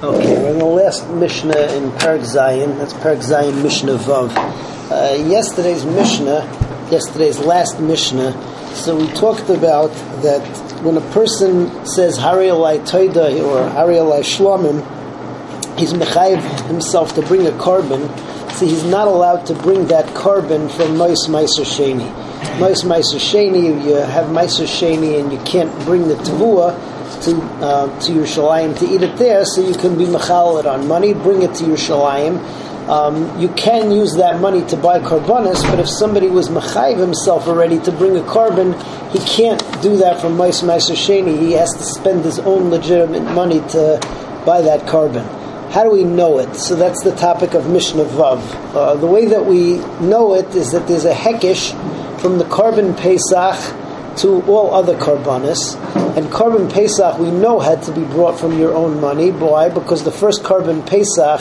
Okay, we're in the last Mishnah in Perek Zayin. That's Perek Zayin Mishnah Vav. Uh, yesterday's Mishnah, yesterday's last Mishnah, so we talked about that when a person says Hari Alai Toida or Hari Alai Shlomim, he's mechayiv himself to bring a korban. so he's not allowed to bring that korban from Mois Meiser Sheni. Mois Meiser Sheni, you have Meiser Sheni and you can't bring the Tavua, to uh, to Yerushalayim to eat it there, so you can be it on money, bring it to Yerushalayim. Um, you can use that money to buy karbanis, but if somebody was mechayiv himself already to bring a korban, he can't do that from Mais Meiser Sheni. He has to spend his own legitimate money to buy that korban. How do we know it? So that's the topic of Mishnah Vav. Uh, the way that we know it is that there's a hekish from the korban Pesach to all other karbanis. And korban Pesach we know had to be brought from your own money. Why? Because the first korban Pesach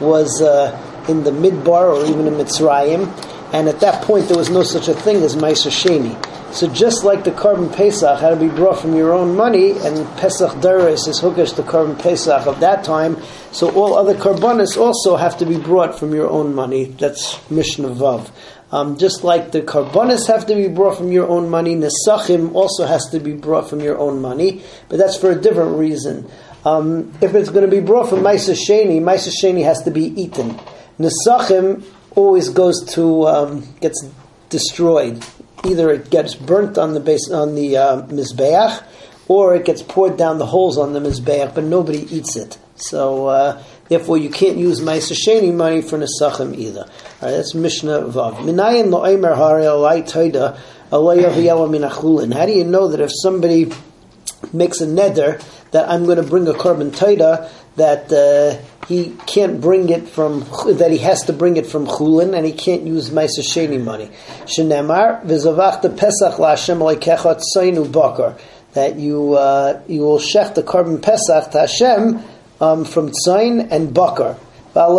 was uh, in the Midbar or even in Mitzrayim, and at that point there was no such a thing as Meiser Sheni. So just like the korban Pesach had to be brought from your own money, and Pesach Daris is hookish the korban Pesach of that time, so all other karbanis also have to be brought from your own money. That's Mishnah Vav. Um, just like the karbonis have to be brought from your own money, nesachim also has to be brought from your own money, but that's for a different reason. Um, if it's going to be brought from Maisa Sheni, Maisa Sheni has to be eaten. Nesachim always goes to um, gets destroyed. Either it gets burnt on the base on the uh, mizbeach, or it gets poured down the holes on the mizbeach, but nobody eats it. So uh, therefore, you can't use Maisa Sheni money for nesachim either. All right, that's Mishnah Vav. Minayin lo'emer hari alai toida minachulin. How do you know that if somebody makes a neder that I'm going to bring a korban toida, that uh, he can't bring it from that he has to bring it from chulin and he can't use ma'aser sheni money. Shenemar v'zavachta pesach la'Hashem leikechot soinu bakar that you uh, you will shech the korban pesach to Hashem um, from tzayin and bakar. But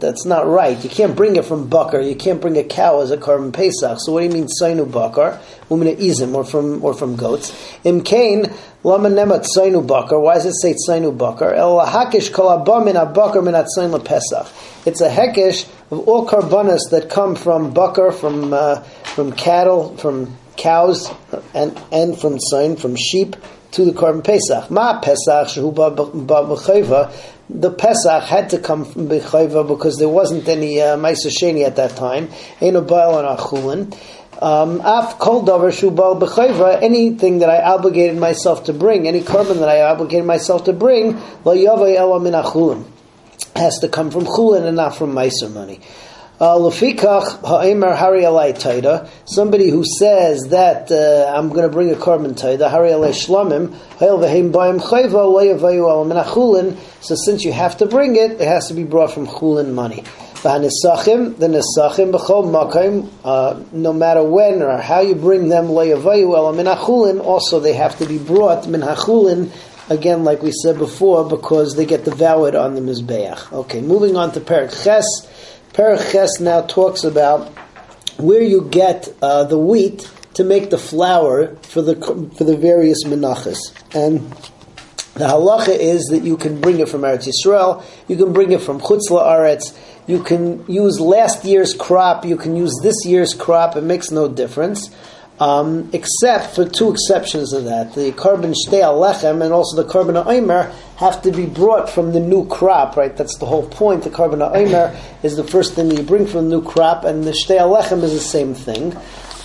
that's not right. You can't bring it from bakar. You can't bring a cow as a korban pesach. So what do you mean sainu bakar? Umina izim or from or from goats. Im kain lama nemat sainu bakar. Why does it say sainu bakar? El hakish kol abba min bakar min atzain pesach. It's a hekish of all karbanas that come from bakar, from uh, from cattle, from cows, and and from sign from sheep to the Korban Pesach. Ma Pesach shehu ba The Pesach had to come from b'chayva because there wasn't any uh, Sheni at that time. Ain't a baal on achulin. Um, af kol davar shubal b'chayva. Anything that I obligated myself to bring, any korban that I obligated myself to bring, lo yavay ela min achulin, has to come from chulin and not from meiser money. Uh, Lefikach. Somebody who says that uh, I'm going to bring a korban taida shlamim menachulin. So since you have to bring it, it has to be brought from chulin money. The makayim. Uh, no matter when or how you bring them menachulin. Also, they have to be brought minachulin. Again, like we said before, because they get devoured on the mizbeach. Okay, moving on to Perik Ches. Perches now talks about where you get uh, the wheat to make the flour for the for the various menachas. And the halacha is that you can bring it from Eretz Yisrael, you can bring it from Chutz La'aretz, you can use last year's crop, you can use this year's crop, it makes no difference. Um, except for two exceptions of that. The korban shtei alechem and also the korban oimer have to be brought from the new crop, right? That's the whole point. The korban oimer is the first thing that you bring from the new crop, and the shtei alechem is the same thing.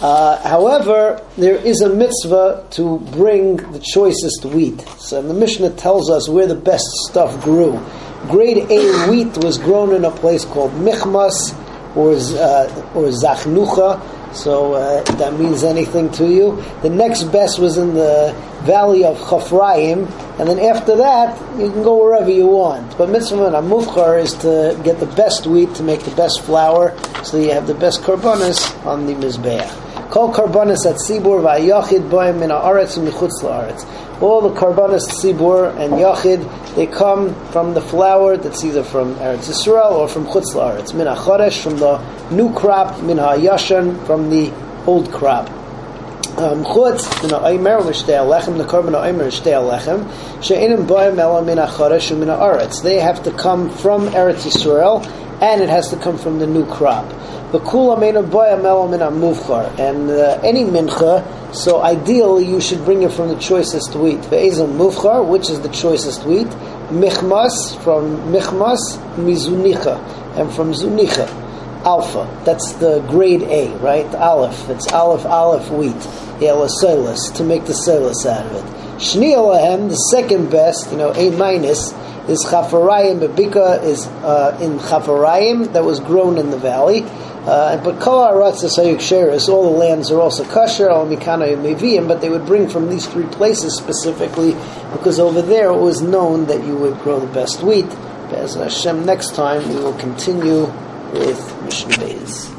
Uh, however, there is a mitzvah to bring the choicest wheat. So the Mishnah tells us where the best stuff grew. Grade A wheat was grown in a place called Michmas or, uh, or Zachnucha so uh, that means anything to you. The next best was in the valley of Chafraim, and then after that, you can go wherever you want. But mitzvah and amufchar is to get the best wheat to make the best flour, so you have the best karbonis on the mizbeach. Kol karbonis at sibur va'yachid boim min haaretz u'michutz la'aretz. All the karbonis sibur and yachid they come from the flour that's either from Eretz Yisrael or from chutz la'aretz. Min ha'choresh from the new crop, min ha'yashan from the old crop. Um, chutz min ha'omer l'shtei alechem the korban ha'omer l'shtei alechem she'inim boim ela min ha'choresh u'min ha'aretz. They have to come from Eretz Yisrael, and it has to come from the new crop. V'kula meina boim ela min ha'muvchar. And uh, any mincha, so ideally you should bring it from the choicest wheat. Ve'ezon muvchar, which is the choicest wheat. Michmas, from michmas, mizunicha, and from zunicha alpha. That's the grade A, right? Aleph. It's aleph, aleph wheat. Yelaselis, to make the selis out of it. Shni Alahem, the second best, you know, A minus, is Chafarayim. Babika is uh, in Chafarayim that was grown in the valley. Uh, but Kol Aratz Sheris, all the lands are also kosher, Al Mikana Meviim, but they would bring from these three places specifically because over there it was known that you would grow the best wheat. As Hashem, next time we will continue with Mishnah Beis.